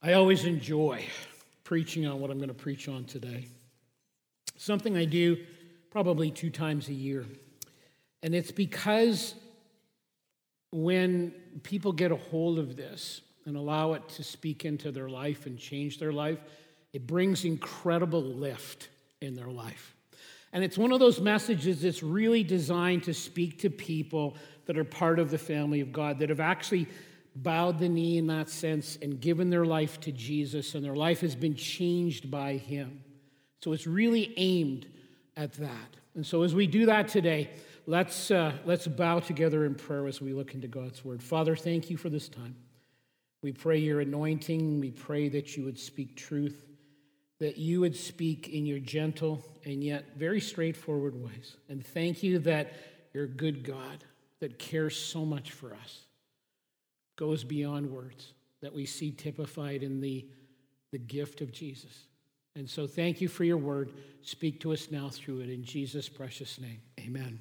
I always enjoy preaching on what I'm going to preach on today. Something I do probably two times a year. And it's because when people get a hold of this and allow it to speak into their life and change their life, it brings incredible lift in their life. And it's one of those messages that's really designed to speak to people that are part of the family of God, that have actually bowed the knee in that sense and given their life to Jesus, and their life has been changed by Him. So it's really aimed at that. And so as we do that today, let's, uh, let's bow together in prayer as we look into God's Word. Father, thank you for this time. We pray your anointing. We pray that you would speak truth, that you would speak in your gentle and yet very straightforward ways. And thank you that you're a good God that cares so much for us goes beyond words that we see typified in the, the gift of Jesus. And so thank you for your word. Speak to us now through it in Jesus' precious name. Amen.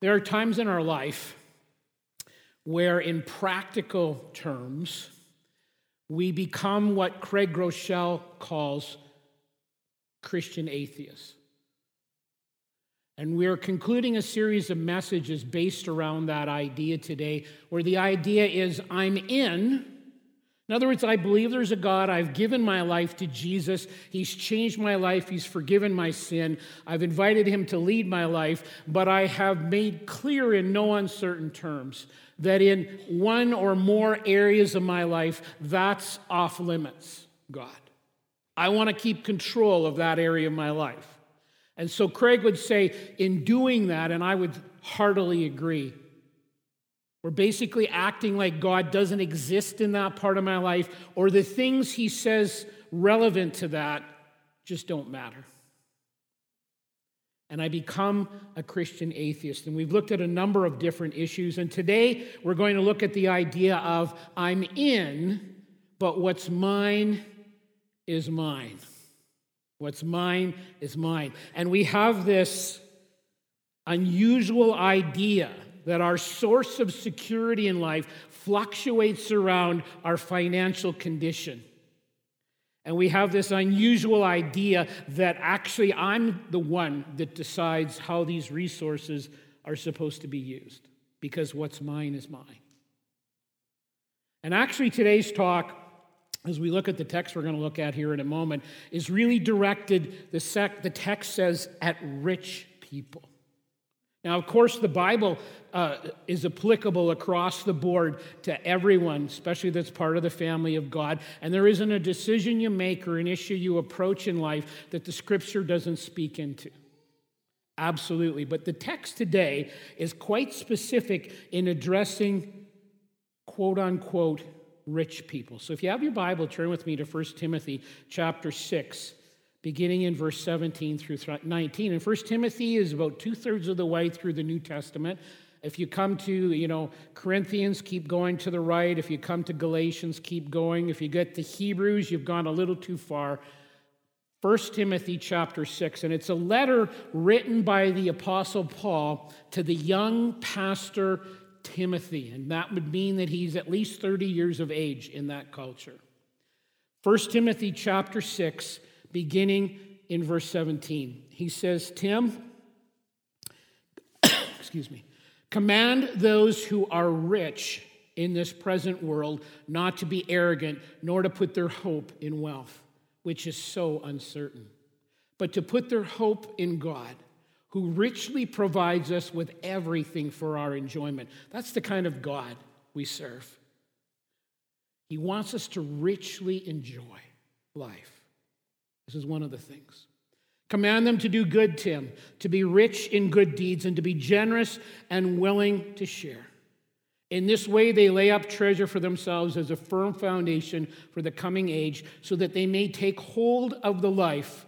There are times in our life where, in practical terms, we become what Craig Groeschel calls Christian atheists. And we're concluding a series of messages based around that idea today, where the idea is I'm in. In other words, I believe there's a God. I've given my life to Jesus. He's changed my life. He's forgiven my sin. I've invited him to lead my life, but I have made clear in no uncertain terms that in one or more areas of my life, that's off limits, God. I want to keep control of that area of my life. And so Craig would say, in doing that, and I would heartily agree, we're basically acting like God doesn't exist in that part of my life, or the things he says relevant to that just don't matter. And I become a Christian atheist. And we've looked at a number of different issues. And today we're going to look at the idea of I'm in, but what's mine is mine. What's mine is mine. And we have this unusual idea that our source of security in life fluctuates around our financial condition. And we have this unusual idea that actually I'm the one that decides how these resources are supposed to be used because what's mine is mine. And actually, today's talk as we look at the text we're going to look at here in a moment, is really directed, the, sec, the text says, at rich people. Now, of course, the Bible uh, is applicable across the board to everyone, especially that's part of the family of God. And there isn't a decision you make or an issue you approach in life that the scripture doesn't speak into. Absolutely. But the text today is quite specific in addressing quote unquote rich people. So if you have your Bible, turn with me to 1 Timothy chapter 6, beginning in verse 17 through 19. And 1 Timothy is about two thirds of the way through the New Testament. If you come to, you know, Corinthians, keep going to the right. If you come to Galatians, keep going. If you get to Hebrews, you've gone a little too far. 1 Timothy chapter 6, and it's a letter written by the Apostle Paul to the young pastor Timothy, and that would mean that he's at least 30 years of age in that culture. 1 Timothy chapter 6, beginning in verse 17. He says, Tim, excuse me, command those who are rich in this present world not to be arrogant, nor to put their hope in wealth, which is so uncertain, but to put their hope in God who richly provides us with everything for our enjoyment. That's the kind of God we serve. He wants us to richly enjoy life. This is one of the things. Command them to do good, Tim, to be rich in good deeds, and to be generous and willing to share. In this way, they lay up treasure for themselves as a firm foundation for the coming age, so that they may take hold of the life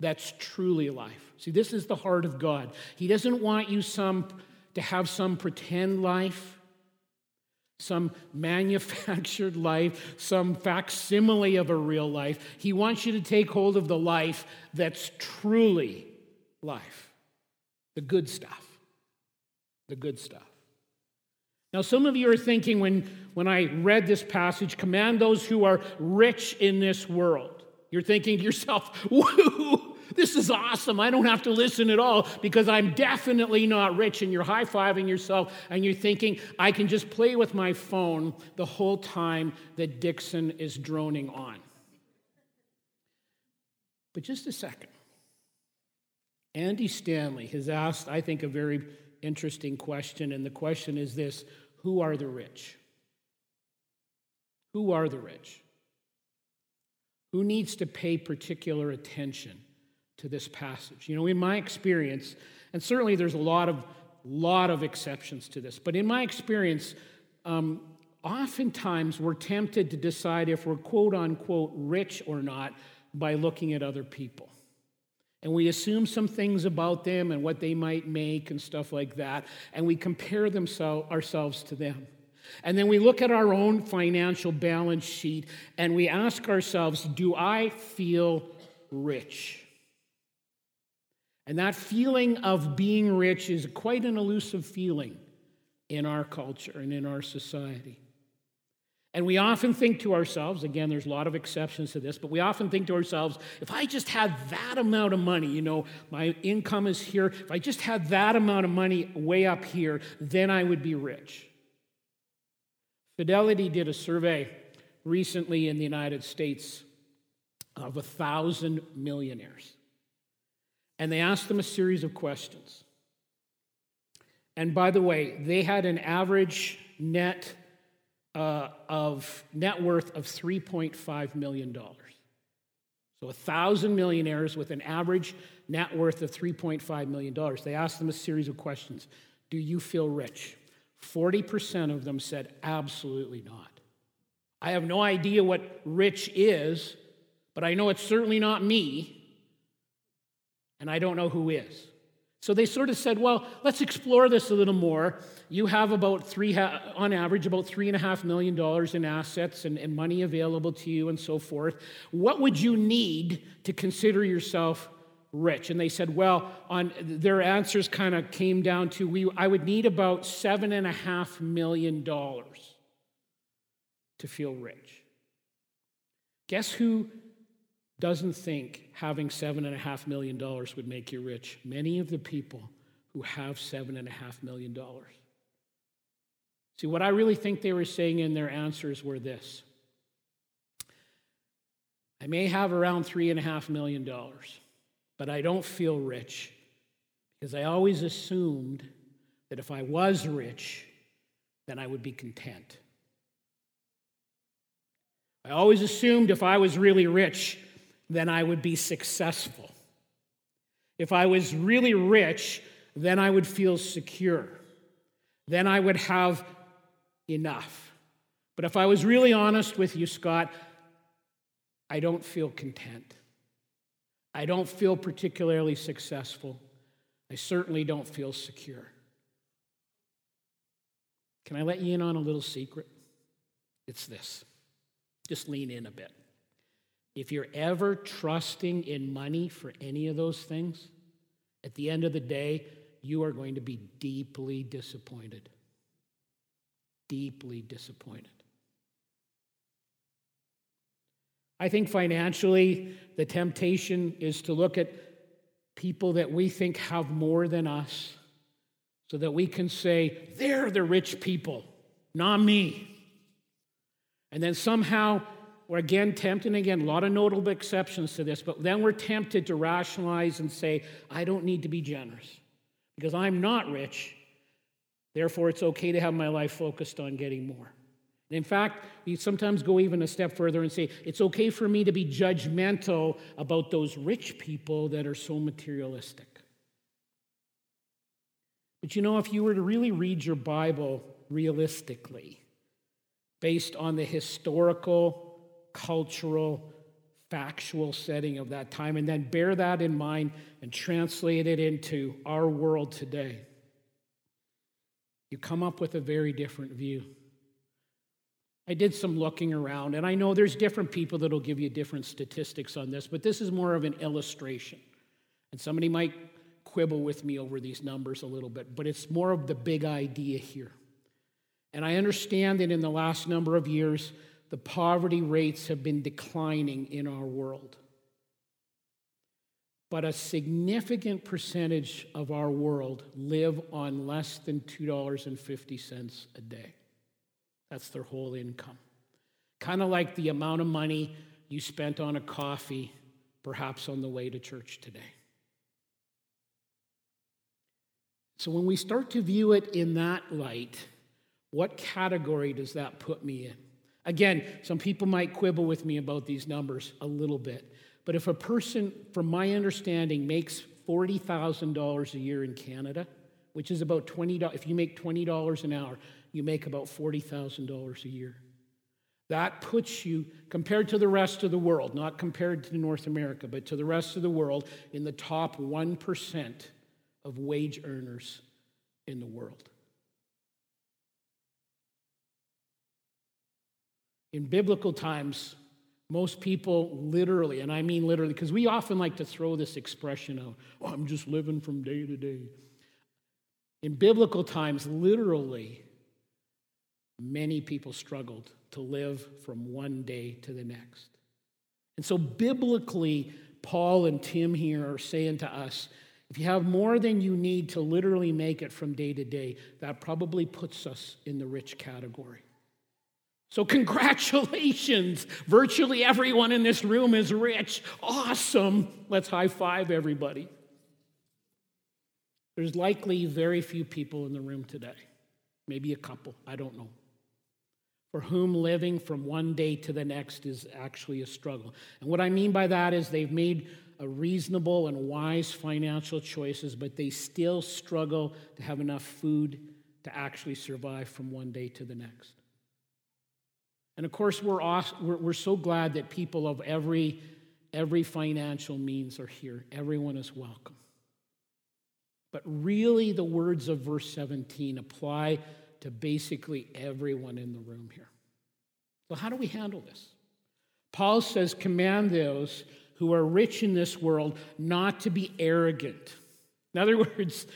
that's truly life. See, this is the heart of God. He doesn't want you some to have some pretend life, some manufactured life, some facsimile of a real life. He wants you to take hold of the life that's truly life, the good stuff. The good stuff. Now, some of you are thinking when, when I read this passage, command those who are rich in this world. You're thinking to yourself, woo, this is awesome. I don't have to listen at all because I'm definitely not rich. And you're high fiving yourself and you're thinking, I can just play with my phone the whole time that Dixon is droning on. But just a second. Andy Stanley has asked, I think, a very interesting question. And the question is this Who are the rich? Who are the rich? Who needs to pay particular attention to this passage? You know, in my experience, and certainly there's a lot of lot of exceptions to this, but in my experience, um, oftentimes we're tempted to decide if we're quote unquote rich or not by looking at other people. And we assume some things about them and what they might make and stuff like that, and we compare themselves, ourselves to them. And then we look at our own financial balance sheet and we ask ourselves, do I feel rich? And that feeling of being rich is quite an elusive feeling in our culture and in our society. And we often think to ourselves, again, there's a lot of exceptions to this, but we often think to ourselves, if I just had that amount of money, you know, my income is here, if I just had that amount of money way up here, then I would be rich. Fidelity did a survey recently in the United States of a thousand millionaires. And they asked them a series of questions. And by the way, they had an average net uh, of net worth of $3.5 million. So, a thousand millionaires with an average net worth of $3.5 million. They asked them a series of questions Do you feel rich? 40% of them said, Absolutely not. I have no idea what rich is, but I know it's certainly not me, and I don't know who is. So they sort of said, well, let's explore this a little more. You have about three, on average, about three and a half million dollars in assets and, and money available to you and so forth. What would you need to consider yourself rich? And they said, well, on their answers kind of came down to we, I would need about seven and a half million dollars to feel rich. Guess who doesn't think having $7.5 million would make you rich. Many of the people who have $7.5 million. See, what I really think they were saying in their answers were this I may have around $3.5 million, but I don't feel rich because I always assumed that if I was rich, then I would be content. I always assumed if I was really rich, then I would be successful. If I was really rich, then I would feel secure. Then I would have enough. But if I was really honest with you, Scott, I don't feel content. I don't feel particularly successful. I certainly don't feel secure. Can I let you in on a little secret? It's this. Just lean in a bit. If you're ever trusting in money for any of those things, at the end of the day, you are going to be deeply disappointed. Deeply disappointed. I think financially, the temptation is to look at people that we think have more than us so that we can say, they're the rich people, not me. And then somehow we're again tempted, again, a lot of notable exceptions to this, but then we're tempted to rationalize and say, I don't need to be generous because I'm not rich. Therefore, it's okay to have my life focused on getting more. In fact, we sometimes go even a step further and say, it's okay for me to be judgmental about those rich people that are so materialistic. But you know, if you were to really read your Bible realistically, based on the historical cultural, factual setting of that time, and then bear that in mind and translate it into our world today, you come up with a very different view. I did some looking around, and I know there's different people that'll give you different statistics on this, but this is more of an illustration. And somebody might quibble with me over these numbers a little bit, but it's more of the big idea here. And I understand that in the last number of years, the poverty rates have been declining in our world. But a significant percentage of our world live on less than $2.50 a day. That's their whole income. Kind of like the amount of money you spent on a coffee, perhaps on the way to church today. So when we start to view it in that light, what category does that put me in? Again, some people might quibble with me about these numbers a little bit. But if a person, from my understanding, makes $40,000 a year in Canada, which is about $20, if you make $20 an hour, you make about $40,000 a year. That puts you, compared to the rest of the world, not compared to North America, but to the rest of the world, in the top 1% of wage earners in the world. In biblical times, most people literally, and I mean literally, because we often like to throw this expression out, oh, I'm just living from day to day. In biblical times, literally, many people struggled to live from one day to the next. And so, biblically, Paul and Tim here are saying to us if you have more than you need to literally make it from day to day, that probably puts us in the rich category. So, congratulations. Virtually everyone in this room is rich. Awesome. Let's high five everybody. There's likely very few people in the room today, maybe a couple, I don't know, for whom living from one day to the next is actually a struggle. And what I mean by that is they've made a reasonable and wise financial choices, but they still struggle to have enough food to actually survive from one day to the next. And of course, we're, we're, we're so glad that people of every, every financial means are here. Everyone is welcome. But really, the words of verse 17 apply to basically everyone in the room here. So, how do we handle this? Paul says, Command those who are rich in this world not to be arrogant. In other words,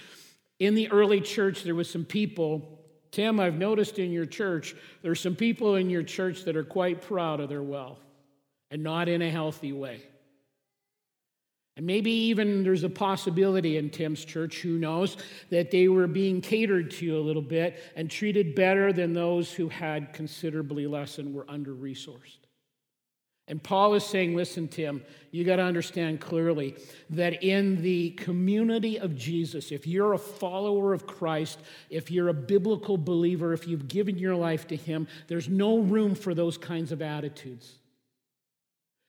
in the early church, there was some people Tim, I've noticed in your church, there's some people in your church that are quite proud of their wealth and not in a healthy way. And maybe even there's a possibility in Tim's church, who knows, that they were being catered to a little bit and treated better than those who had considerably less and were under resourced. And Paul is saying, listen, Tim, you got to understand clearly that in the community of Jesus, if you're a follower of Christ, if you're a biblical believer, if you've given your life to Him, there's no room for those kinds of attitudes.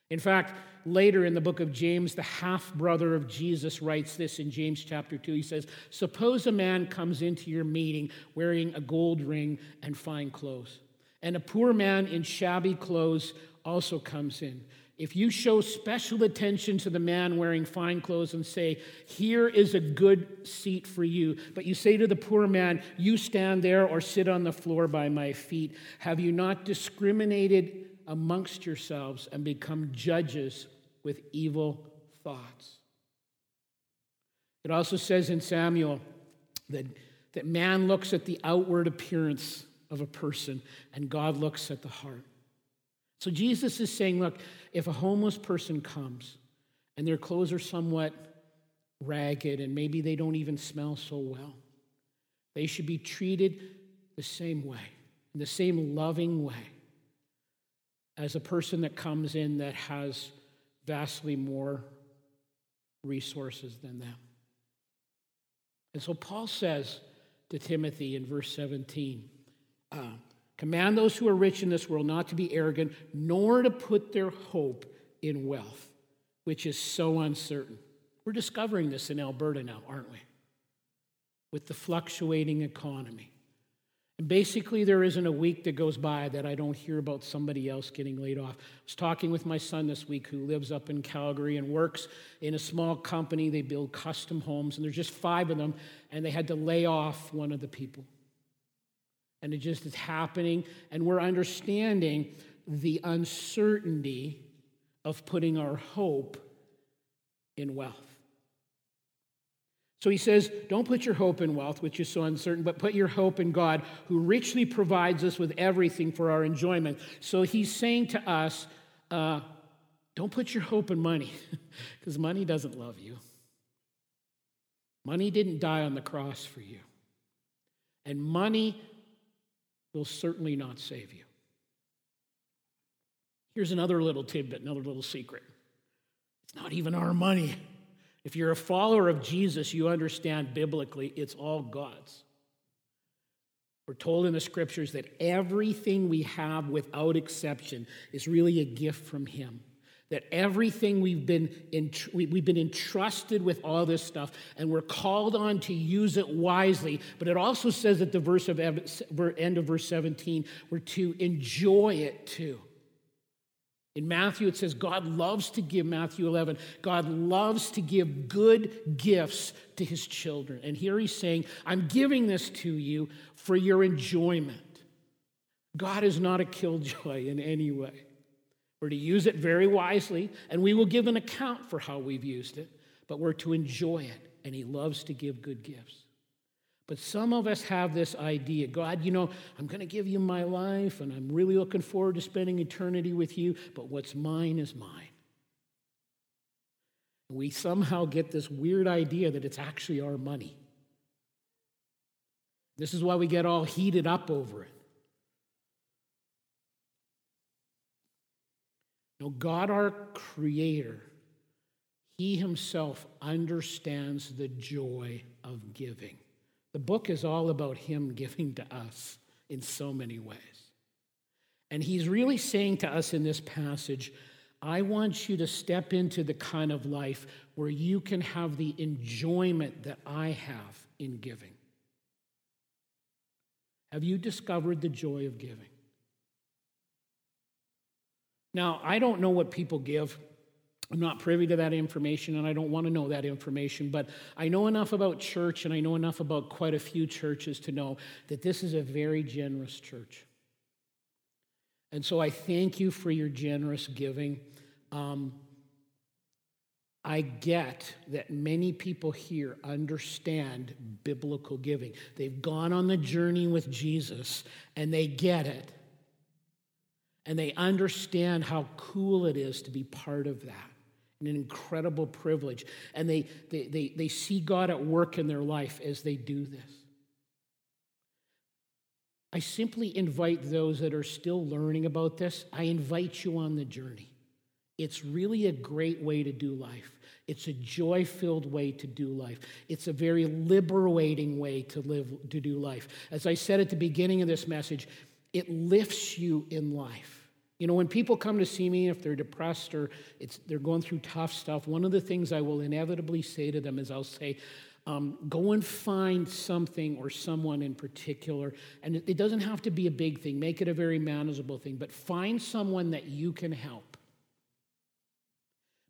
In fact, later in the book of James, the half brother of Jesus writes this in James chapter 2. He says, Suppose a man comes into your meeting wearing a gold ring and fine clothes, and a poor man in shabby clothes also comes in. If you show special attention to the man wearing fine clothes and say, Here is a good seat for you, but you say to the poor man, You stand there or sit on the floor by my feet, have you not discriminated amongst yourselves and become judges with evil thoughts? It also says in Samuel that, that man looks at the outward appearance of a person and God looks at the heart. So Jesus is saying, look, if a homeless person comes and their clothes are somewhat ragged and maybe they don't even smell so well, they should be treated the same way, in the same loving way as a person that comes in that has vastly more resources than them. And so Paul says to Timothy in verse 17, uh, Command those who are rich in this world not to be arrogant, nor to put their hope in wealth, which is so uncertain. We're discovering this in Alberta now, aren't we? With the fluctuating economy. And basically, there isn't a week that goes by that I don't hear about somebody else getting laid off. I was talking with my son this week who lives up in Calgary and works in a small company. They build custom homes, and there's just five of them, and they had to lay off one of the people. And it just is happening. And we're understanding the uncertainty of putting our hope in wealth. So he says, Don't put your hope in wealth, which is so uncertain, but put your hope in God, who richly provides us with everything for our enjoyment. So he's saying to us, uh, Don't put your hope in money, because money doesn't love you. Money didn't die on the cross for you. And money will certainly not save you. Here's another little tidbit, another little secret. It's not even our money. If you're a follower of Jesus, you understand biblically it's all God's. We're told in the scriptures that everything we have without exception is really a gift from Him. That everything we've been, in, we've been entrusted with all this stuff, and we're called on to use it wisely. But it also says at the verse of end of verse 17, we're to enjoy it too. In Matthew, it says God loves to give, Matthew 11, God loves to give good gifts to his children. And here he's saying, I'm giving this to you for your enjoyment. God is not a killjoy in any way. We're to use it very wisely, and we will give an account for how we've used it, but we're to enjoy it, and he loves to give good gifts. But some of us have this idea God, you know, I'm going to give you my life and I'm really looking forward to spending eternity with you, but what's mine is mine. We somehow get this weird idea that it's actually our money. This is why we get all heated up over it. No, God, our Creator, He Himself understands the joy of giving. The book is all about him giving to us in so many ways. And he's really saying to us in this passage, I want you to step into the kind of life where you can have the enjoyment that I have in giving. Have you discovered the joy of giving? Now, I don't know what people give. I'm not privy to that information and I don't want to know that information, but I know enough about church and I know enough about quite a few churches to know that this is a very generous church. And so I thank you for your generous giving. Um, I get that many people here understand biblical giving. They've gone on the journey with Jesus and they get it. And they understand how cool it is to be part of that an incredible privilege. And they, they, they, they see God at work in their life as they do this. I simply invite those that are still learning about this, I invite you on the journey. It's really a great way to do life. It's a joy filled way to do life. It's a very liberating way to live, to do life. As I said at the beginning of this message, it lifts you in life. You know, when people come to see me, if they're depressed or they're going through tough stuff, one of the things I will inevitably say to them is I'll say, um, go and find something or someone in particular. And it, it doesn't have to be a big thing, make it a very manageable thing, but find someone that you can help.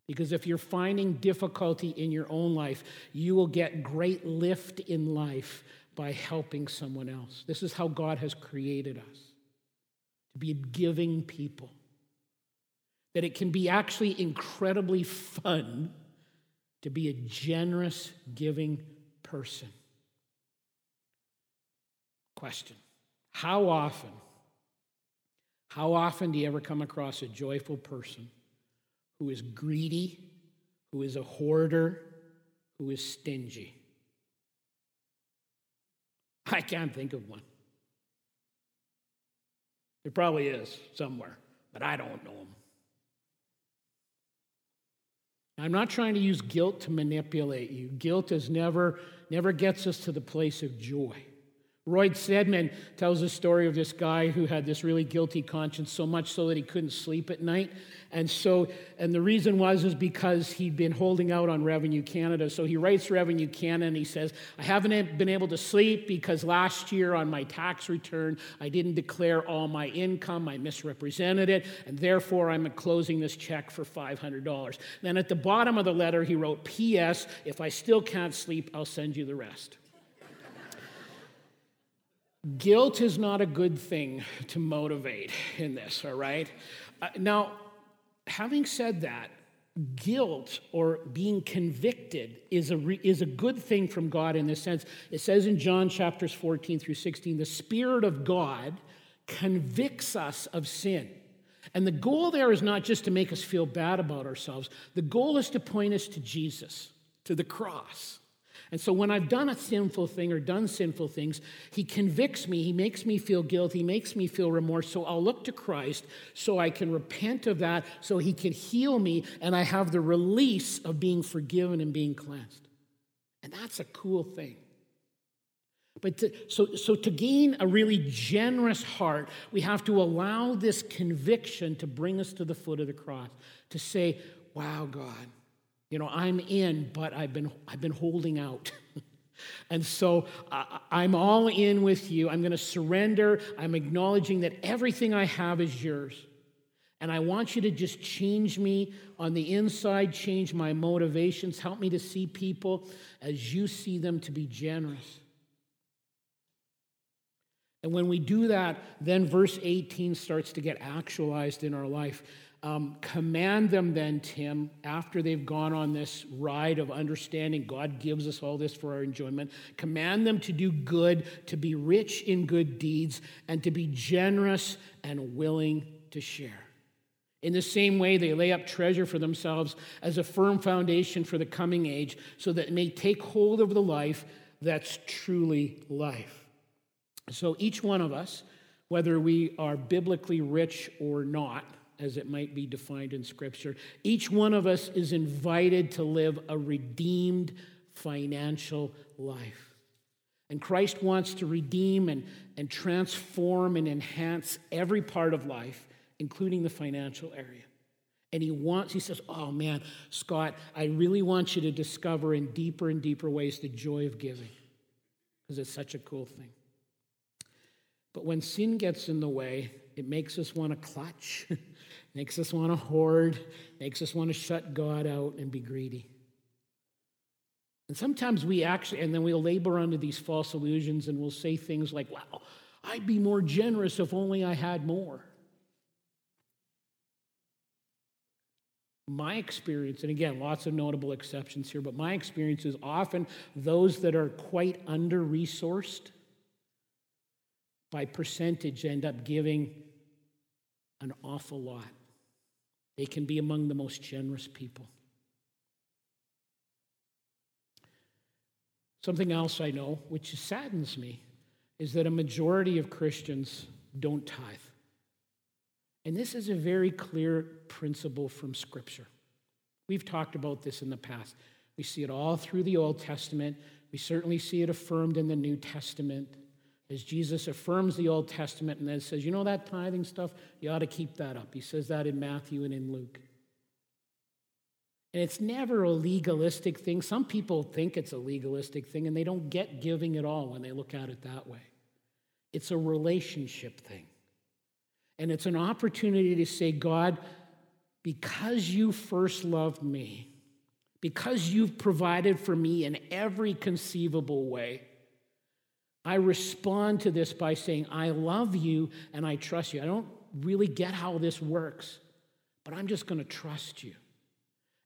Because if you're finding difficulty in your own life, you will get great lift in life by helping someone else. This is how God has created us to be a giving people. That it can be actually incredibly fun to be a generous, giving person. Question How often, how often do you ever come across a joyful person who is greedy, who is a hoarder, who is stingy? I can't think of one. There probably is somewhere, but I don't know them. I'm not trying to use guilt to manipulate you. Guilt is never, never gets us to the place of joy. Roy Sedman tells a story of this guy who had this really guilty conscience, so much so that he couldn't sleep at night. And so, and the reason was is because he'd been holding out on Revenue Canada. So he writes Revenue Canada and he says, I haven't been able to sleep because last year on my tax return, I didn't declare all my income. I misrepresented it. And therefore, I'm closing this check for $500. Then at the bottom of the letter, he wrote, P.S. If I still can't sleep, I'll send you the rest. Guilt is not a good thing to motivate in this, all right? Uh, now, having said that, guilt or being convicted is a, re, is a good thing from God in this sense. It says in John chapters 14 through 16, the Spirit of God convicts us of sin. And the goal there is not just to make us feel bad about ourselves, the goal is to point us to Jesus, to the cross. And so when I've done a sinful thing or done sinful things, he convicts me, he makes me feel guilty, he makes me feel remorse. So I'll look to Christ so I can repent of that, so he can heal me, and I have the release of being forgiven and being cleansed. And that's a cool thing. But to, so, so to gain a really generous heart, we have to allow this conviction to bring us to the foot of the cross, to say, wow, God, you know, I'm in, but I've been, I've been holding out. and so uh, I'm all in with you. I'm going to surrender. I'm acknowledging that everything I have is yours. And I want you to just change me on the inside, change my motivations, help me to see people as you see them to be generous. And when we do that, then verse 18 starts to get actualized in our life. Um, command them then, Tim, after they've gone on this ride of understanding God gives us all this for our enjoyment. Command them to do good, to be rich in good deeds, and to be generous and willing to share. In the same way, they lay up treasure for themselves as a firm foundation for the coming age, so that it may take hold of the life that's truly life. So each one of us, whether we are biblically rich or not, as it might be defined in Scripture. Each one of us is invited to live a redeemed financial life. And Christ wants to redeem and, and transform and enhance every part of life, including the financial area. And he wants, he says, Oh man, Scott, I really want you to discover in deeper and deeper ways the joy of giving, because it's such a cool thing. But when sin gets in the way, it makes us want to clutch. makes us want to hoard, makes us want to shut God out and be greedy. And sometimes we actually, and then we'll labor under these false illusions and we'll say things like, wow, I'd be more generous if only I had more. My experience, and again, lots of notable exceptions here, but my experience is often those that are quite under resourced by percentage end up giving an awful lot. They can be among the most generous people. Something else I know, which saddens me, is that a majority of Christians don't tithe. And this is a very clear principle from Scripture. We've talked about this in the past. We see it all through the Old Testament. We certainly see it affirmed in the New Testament as Jesus affirms the Old Testament and then says, you know that tithing stuff? You ought to keep that up. He says that in Matthew and in Luke. And it's never a legalistic thing. Some people think it's a legalistic thing and they don't get giving at all when they look at it that way. It's a relationship thing. And it's an opportunity to say, God, because you first loved me, because you've provided for me in every conceivable way, I respond to this by saying, I love you and I trust you. I don't really get how this works, but I'm just going to trust you.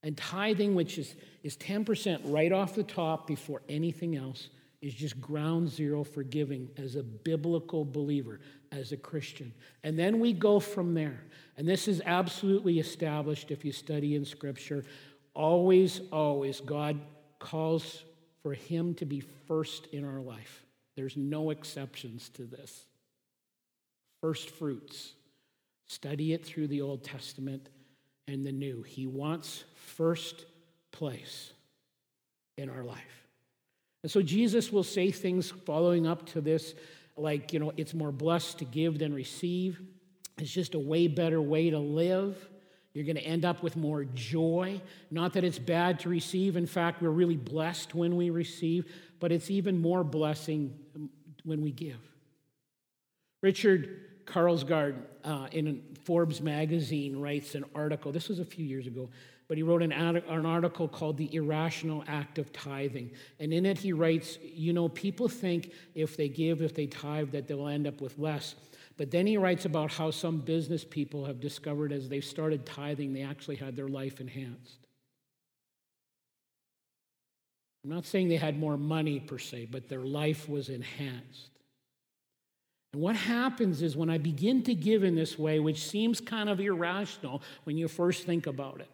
And tithing, which is, is 10% right off the top before anything else, is just ground zero for giving as a biblical believer, as a Christian. And then we go from there. And this is absolutely established if you study in Scripture. Always, always, God calls for Him to be first in our life. There's no exceptions to this. First fruits. Study it through the Old Testament and the New. He wants first place in our life. And so Jesus will say things following up to this, like, you know, it's more blessed to give than receive. It's just a way better way to live. You're going to end up with more joy. Not that it's bad to receive. In fact, we're really blessed when we receive, but it's even more blessing when we give. Richard Karlgaard uh, in Forbes magazine writes an article. This was a few years ago, but he wrote an, an article called The Irrational Act of Tithing. And in it, he writes You know, people think if they give, if they tithe, that they'll end up with less. But then he writes about how some business people have discovered as they've started tithing, they actually had their life enhanced. I'm not saying they had more money per se, but their life was enhanced. And what happens is when I begin to give in this way, which seems kind of irrational when you first think about it,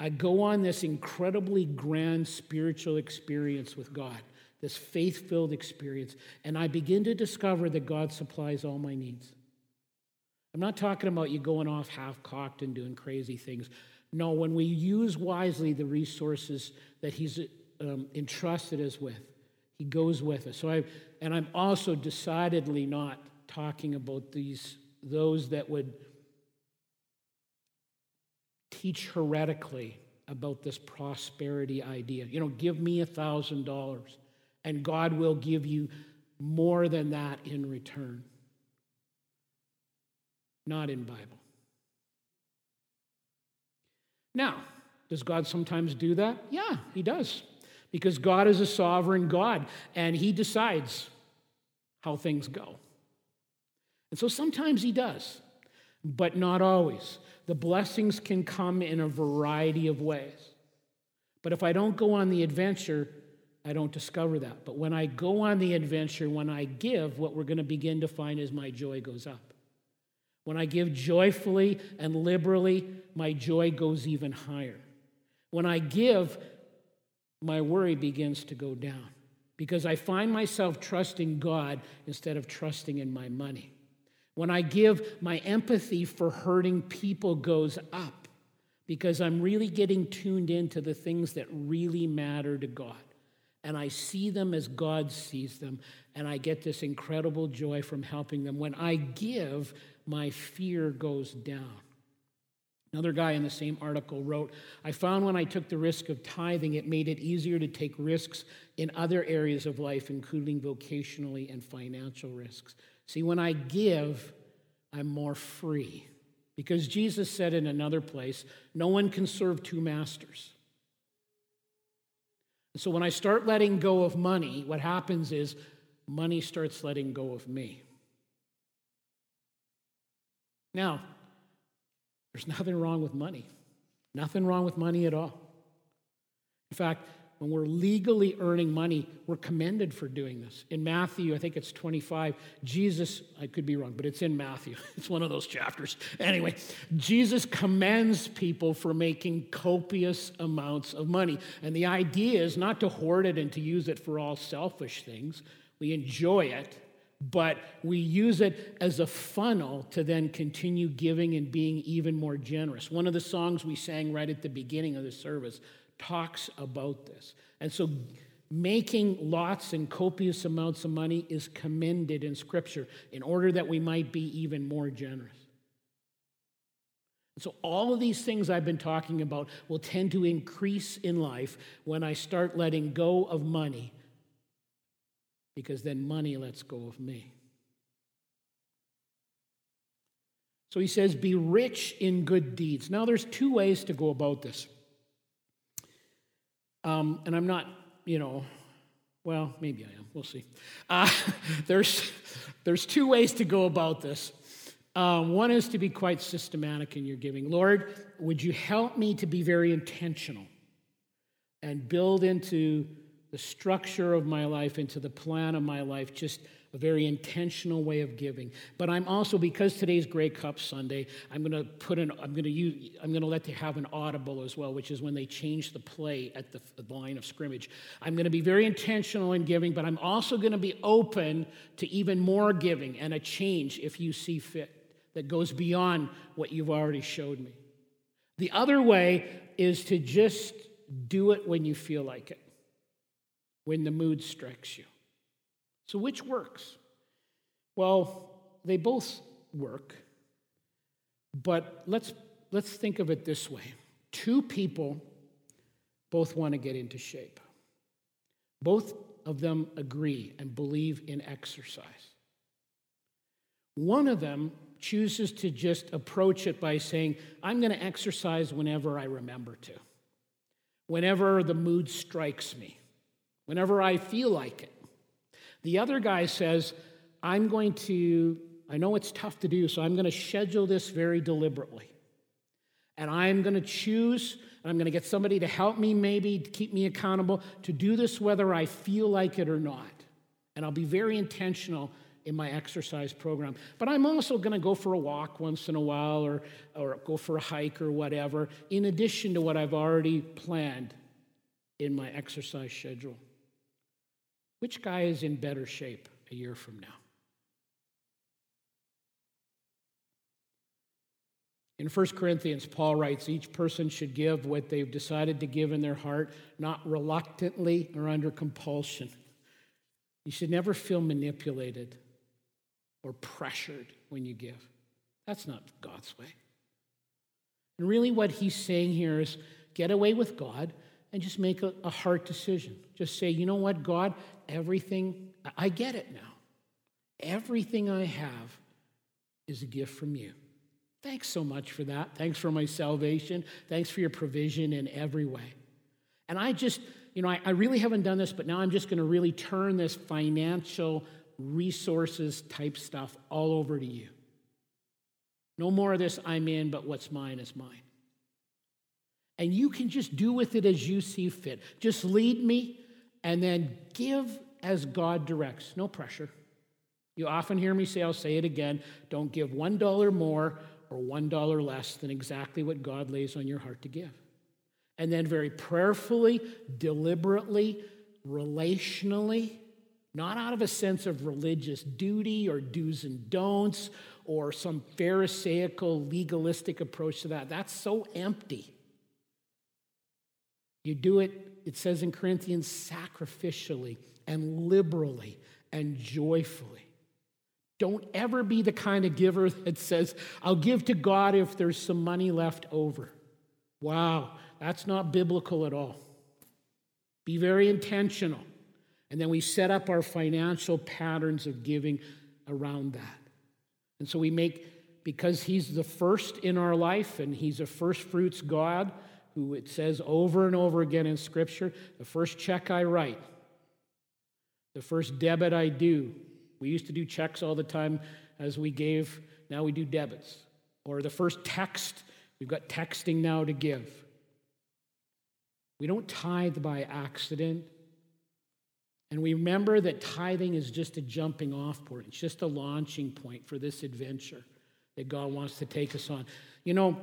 I go on this incredibly grand spiritual experience with God, this faith filled experience, and I begin to discover that God supplies all my needs. I'm not talking about you going off half cocked and doing crazy things. No, when we use wisely the resources that He's um, entrusted us with, He goes with us. So I, and I'm also decidedly not talking about these those that would teach heretically about this prosperity idea. You know, give me a thousand dollars, and God will give you more than that in return. Not in Bible. Now, does God sometimes do that? Yeah, He does. Because God is a sovereign God and He decides how things go. And so sometimes He does, but not always. The blessings can come in a variety of ways. But if I don't go on the adventure, I don't discover that. But when I go on the adventure, when I give, what we're going to begin to find is my joy goes up. When I give joyfully and liberally, my joy goes even higher. When I give, my worry begins to go down because I find myself trusting God instead of trusting in my money. When I give, my empathy for hurting people goes up because I'm really getting tuned into the things that really matter to God. And I see them as God sees them, and I get this incredible joy from helping them. When I give, my fear goes down. Another guy in the same article wrote I found when I took the risk of tithing, it made it easier to take risks in other areas of life, including vocationally and financial risks. See, when I give, I'm more free. Because Jesus said in another place, no one can serve two masters. So when I start letting go of money, what happens is money starts letting go of me. Now, there's nothing wrong with money. Nothing wrong with money at all. In fact, when we're legally earning money, we're commended for doing this. In Matthew, I think it's 25, Jesus, I could be wrong, but it's in Matthew. It's one of those chapters. Anyway, Jesus commends people for making copious amounts of money. And the idea is not to hoard it and to use it for all selfish things. We enjoy it, but we use it as a funnel to then continue giving and being even more generous. One of the songs we sang right at the beginning of the service talks about this. And so making lots and copious amounts of money is commended in Scripture in order that we might be even more generous. So, all of these things I've been talking about will tend to increase in life when I start letting go of money because then money lets go of me. So he says, Be rich in good deeds. Now, there's two ways to go about this. Um, and I'm not, you know, well, maybe I am. We'll see. Uh, there's, there's two ways to go about this. Um, one is to be quite systematic in your giving. Lord, would you help me to be very intentional and build into the structure of my life, into the plan of my life, just a very intentional way of giving. But I'm also, because today's Grey Cup Sunday, I'm going to put an, I'm going to use, I'm going to let you have an audible as well, which is when they change the play at the, the line of scrimmage. I'm going to be very intentional in giving, but I'm also going to be open to even more giving and a change if you see fit that goes beyond what you've already showed me. The other way is to just do it when you feel like it when the mood strikes you. So, which works? Well, they both work, but let's, let's think of it this way two people both want to get into shape, both of them agree and believe in exercise. One of them chooses to just approach it by saying, I'm going to exercise whenever I remember to, whenever the mood strikes me whenever I feel like it. The other guy says, I'm going to, I know it's tough to do, so I'm going to schedule this very deliberately. And I'm going to choose, and I'm going to get somebody to help me, maybe to keep me accountable, to do this whether I feel like it or not. And I'll be very intentional in my exercise program. But I'm also going to go for a walk once in a while or, or go for a hike or whatever, in addition to what I've already planned in my exercise schedule. Which guy is in better shape a year from now? In 1 Corinthians, Paul writes, each person should give what they've decided to give in their heart, not reluctantly or under compulsion. You should never feel manipulated or pressured when you give. That's not God's way. And really, what he's saying here is get away with God and just make a, a heart decision. Just say, you know what, God, everything, I get it now. Everything I have is a gift from you. Thanks so much for that. Thanks for my salvation. Thanks for your provision in every way. And I just, you know, I, I really haven't done this, but now I'm just going to really turn this financial resources type stuff all over to you. No more of this, I'm in, but what's mine is mine. And you can just do with it as you see fit. Just lead me and then give as God directs. No pressure. You often hear me say, I'll say it again don't give $1 more or $1 less than exactly what God lays on your heart to give. And then, very prayerfully, deliberately, relationally, not out of a sense of religious duty or do's and don'ts or some Pharisaical legalistic approach to that. That's so empty. You do it, it says in Corinthians, sacrificially and liberally and joyfully. Don't ever be the kind of giver that says, I'll give to God if there's some money left over. Wow, that's not biblical at all. Be very intentional. And then we set up our financial patterns of giving around that. And so we make, because He's the first in our life and He's a first fruits God, who it says over and over again in Scripture the first check I write, the first debit I do. We used to do checks all the time as we gave, now we do debits. Or the first text, we've got texting now to give. We don't tithe by accident. And we remember that tithing is just a jumping off point, it's just a launching point for this adventure that God wants to take us on. You know,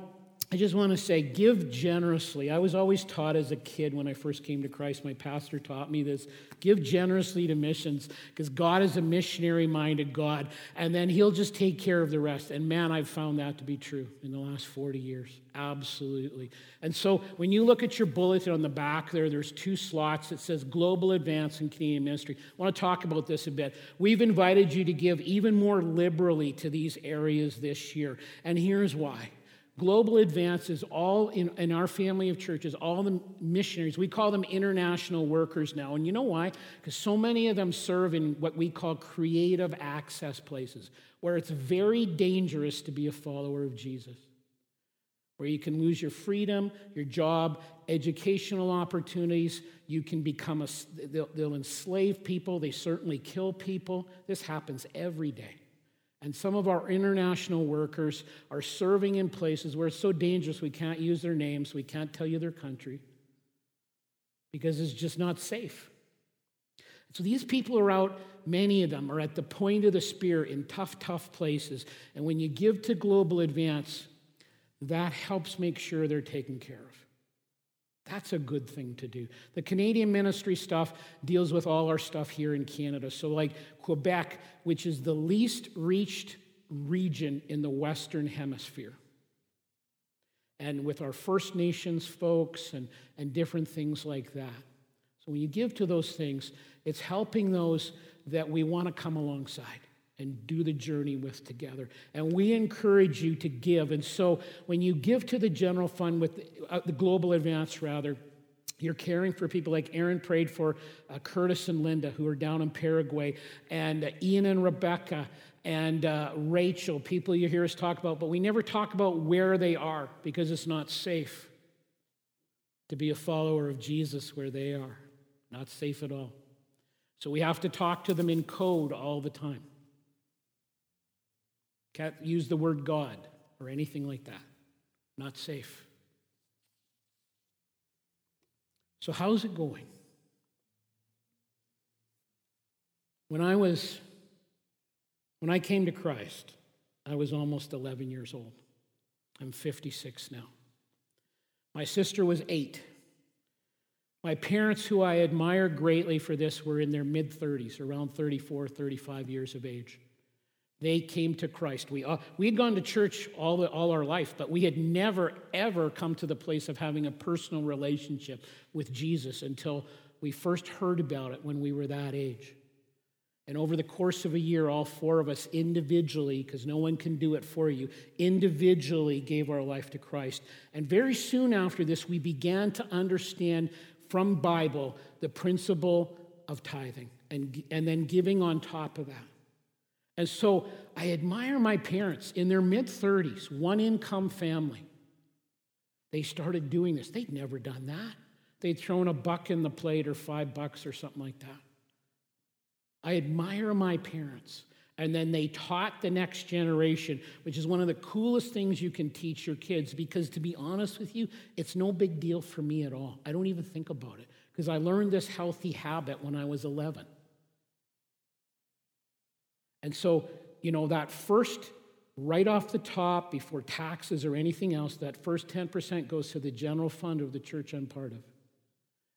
I just want to say, give generously. I was always taught as a kid when I first came to Christ, my pastor taught me this give generously to missions because God is a missionary minded God, and then He'll just take care of the rest. And man, I've found that to be true in the last 40 years. Absolutely. And so when you look at your bulletin on the back there, there's two slots that says Global Advance and Canadian Ministry. I want to talk about this a bit. We've invited you to give even more liberally to these areas this year, and here's why. Global Advance is all in, in our family of churches, all the missionaries. We call them international workers now. And you know why? Because so many of them serve in what we call creative access places, where it's very dangerous to be a follower of Jesus, where you can lose your freedom, your job, educational opportunities. You can become a, they'll, they'll enslave people, they certainly kill people. This happens every day. And some of our international workers are serving in places where it's so dangerous we can't use their names, we can't tell you their country, because it's just not safe. So these people are out, many of them are at the point of the spear in tough, tough places. And when you give to Global Advance, that helps make sure they're taken care of. That's a good thing to do. The Canadian ministry stuff deals with all our stuff here in Canada. So, like Quebec, which is the least reached region in the Western Hemisphere. And with our First Nations folks and, and different things like that. So, when you give to those things, it's helping those that we want to come alongside and do the journey with together. And we encourage you to give. And so when you give to the general fund with the, uh, the global advance, rather, you're caring for people like Aaron prayed for uh, Curtis and Linda, who are down in Paraguay, and uh, Ian and Rebecca, and uh, Rachel, people you hear us talk about, but we never talk about where they are because it's not safe to be a follower of Jesus where they are. Not safe at all. So we have to talk to them in code all the time. Can't use the word God or anything like that. Not safe. So, how's it going? When I was, when I came to Christ, I was almost 11 years old. I'm 56 now. My sister was eight. My parents, who I admire greatly for this, were in their mid 30s, around 34, 35 years of age. They came to Christ. We, uh, we had gone to church all, the, all our life, but we had never, ever come to the place of having a personal relationship with Jesus until we first heard about it when we were that age. And over the course of a year, all four of us individually, because no one can do it for you, individually gave our life to Christ. And very soon after this, we began to understand from Bible the principle of tithing and, and then giving on top of that. And so I admire my parents in their mid 30s, one income family. They started doing this. They'd never done that. They'd thrown a buck in the plate or five bucks or something like that. I admire my parents. And then they taught the next generation, which is one of the coolest things you can teach your kids because, to be honest with you, it's no big deal for me at all. I don't even think about it because I learned this healthy habit when I was 11. And so, you know, that first, right off the top, before taxes or anything else, that first 10% goes to the general fund of the church I'm part of.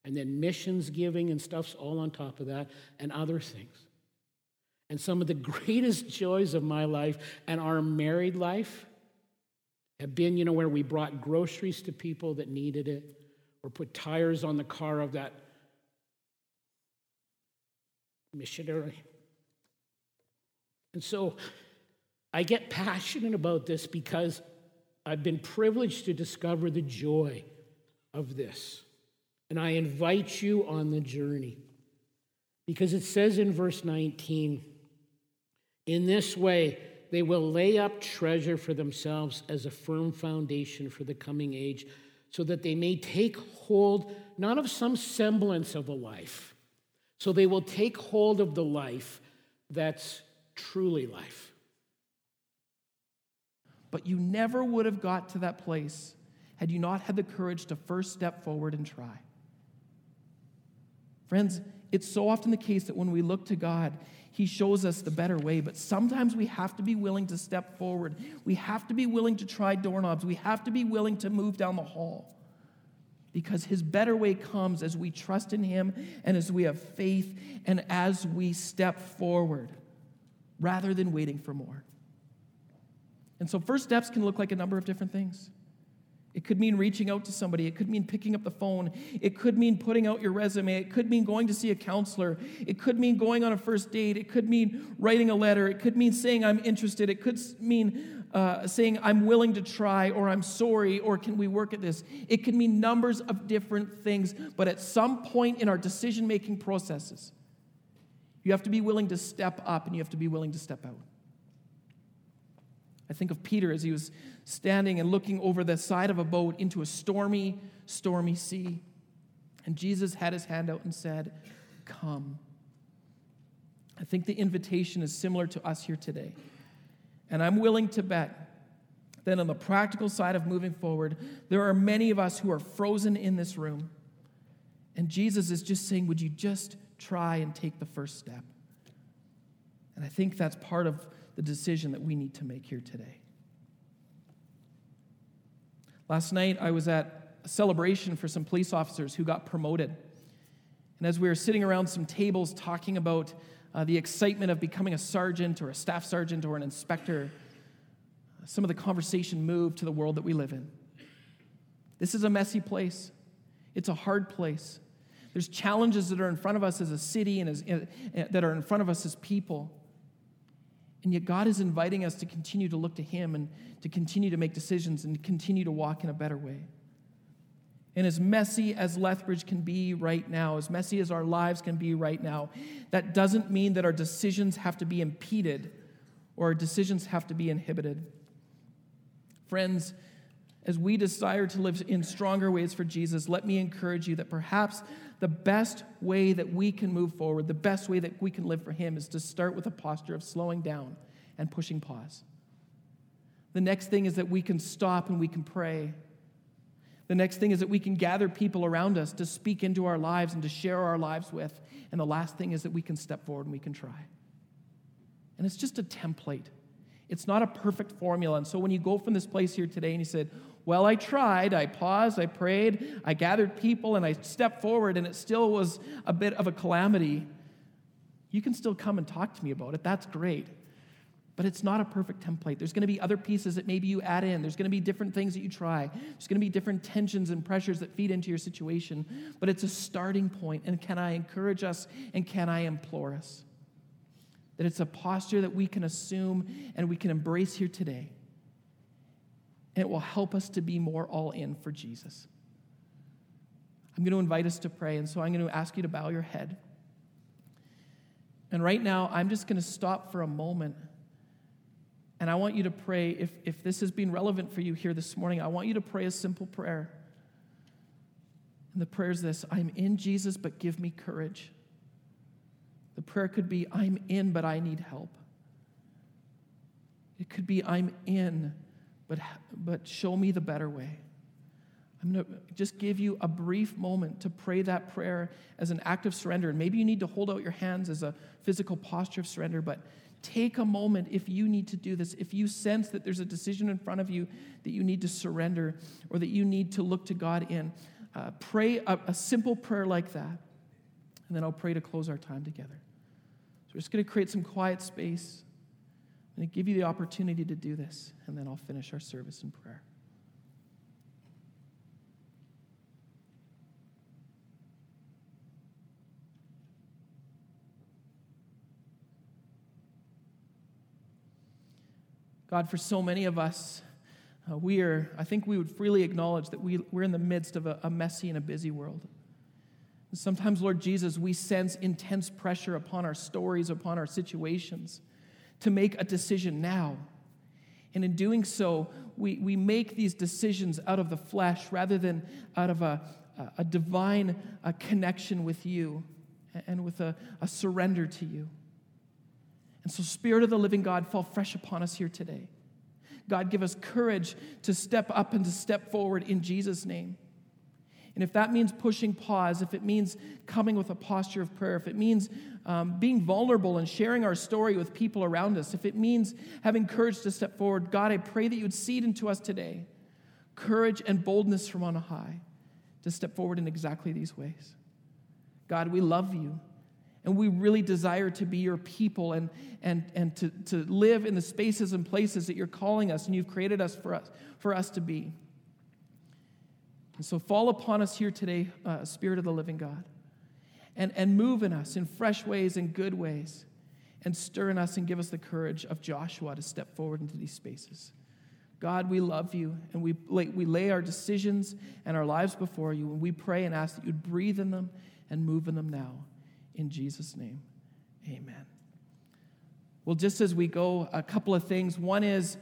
And then missions giving and stuff's all on top of that, and other things. And some of the greatest joys of my life and our married life have been, you know, where we brought groceries to people that needed it or put tires on the car of that missionary. And so I get passionate about this because I've been privileged to discover the joy of this. And I invite you on the journey because it says in verse 19, in this way, they will lay up treasure for themselves as a firm foundation for the coming age, so that they may take hold not of some semblance of a life, so they will take hold of the life that's truly life. But you never would have got to that place had you not had the courage to first step forward and try. Friends, it's so often the case that when we look to God, he shows us the better way, but sometimes we have to be willing to step forward. We have to be willing to try doorknobs. We have to be willing to move down the hall because His better way comes as we trust in Him and as we have faith and as we step forward rather than waiting for more. And so, first steps can look like a number of different things. It could mean reaching out to somebody. It could mean picking up the phone. It could mean putting out your resume. It could mean going to see a counselor. It could mean going on a first date. It could mean writing a letter. It could mean saying, I'm interested. It could mean uh, saying, I'm willing to try, or I'm sorry, or can we work at this? It can mean numbers of different things. But at some point in our decision making processes, you have to be willing to step up and you have to be willing to step out. I think of Peter as he was standing and looking over the side of a boat into a stormy, stormy sea. And Jesus had his hand out and said, Come. I think the invitation is similar to us here today. And I'm willing to bet that on the practical side of moving forward, there are many of us who are frozen in this room. And Jesus is just saying, Would you just try and take the first step? And I think that's part of the decision that we need to make here today. Last night, I was at a celebration for some police officers who got promoted. And as we were sitting around some tables talking about uh, the excitement of becoming a sergeant or a staff sergeant or an inspector, some of the conversation moved to the world that we live in. This is a messy place, it's a hard place. There's challenges that are in front of us as a city and as, uh, that are in front of us as people. And yet, God is inviting us to continue to look to Him and to continue to make decisions and to continue to walk in a better way. And as messy as Lethbridge can be right now, as messy as our lives can be right now, that doesn't mean that our decisions have to be impeded or our decisions have to be inhibited. Friends, as we desire to live in stronger ways for Jesus, let me encourage you that perhaps the best way that we can move forward, the best way that we can live for Him is to start with a posture of slowing down and pushing pause. The next thing is that we can stop and we can pray. The next thing is that we can gather people around us to speak into our lives and to share our lives with. And the last thing is that we can step forward and we can try. And it's just a template. It's not a perfect formula. And so when you go from this place here today and you said, Well, I tried, I paused, I prayed, I gathered people, and I stepped forward, and it still was a bit of a calamity, you can still come and talk to me about it. That's great. But it's not a perfect template. There's going to be other pieces that maybe you add in. There's going to be different things that you try. There's going to be different tensions and pressures that feed into your situation. But it's a starting point. And can I encourage us and can I implore us? That it's a posture that we can assume and we can embrace here today. And it will help us to be more all in for Jesus. I'm going to invite us to pray. And so I'm going to ask you to bow your head. And right now, I'm just going to stop for a moment and I want you to pray, if, if this has been relevant for you here this morning, I want you to pray a simple prayer. And the prayer is this I'm in Jesus, but give me courage. The prayer could be, I'm in, but I need help. It could be, I'm in, but, but show me the better way. I'm going to just give you a brief moment to pray that prayer as an act of surrender. And maybe you need to hold out your hands as a physical posture of surrender, but Take a moment if you need to do this. If you sense that there's a decision in front of you that you need to surrender or that you need to look to God in, uh, pray a, a simple prayer like that. And then I'll pray to close our time together. So we're just going to create some quiet space. I'm going to give you the opportunity to do this, and then I'll finish our service in prayer. God, for so many of us, uh, we are, I think we would freely acknowledge that we, we're in the midst of a, a messy and a busy world. And sometimes, Lord Jesus, we sense intense pressure upon our stories, upon our situations to make a decision now. And in doing so, we, we make these decisions out of the flesh rather than out of a, a divine a connection with you and with a, a surrender to you. And so, Spirit of the living God, fall fresh upon us here today. God, give us courage to step up and to step forward in Jesus' name. And if that means pushing pause, if it means coming with a posture of prayer, if it means um, being vulnerable and sharing our story with people around us, if it means having courage to step forward, God, I pray that you would seed into us today courage and boldness from on high to step forward in exactly these ways. God, we love you. And we really desire to be your people and, and, and to, to live in the spaces and places that you're calling us and you've created us for us, for us to be. And so fall upon us here today, uh, Spirit of the living God, and, and move in us in fresh ways and good ways, and stir in us and give us the courage of Joshua to step forward into these spaces. God, we love you, and we lay, we lay our decisions and our lives before you, and we pray and ask that you'd breathe in them and move in them now. In Jesus' name, amen. Well, just as we go, a couple of things. One is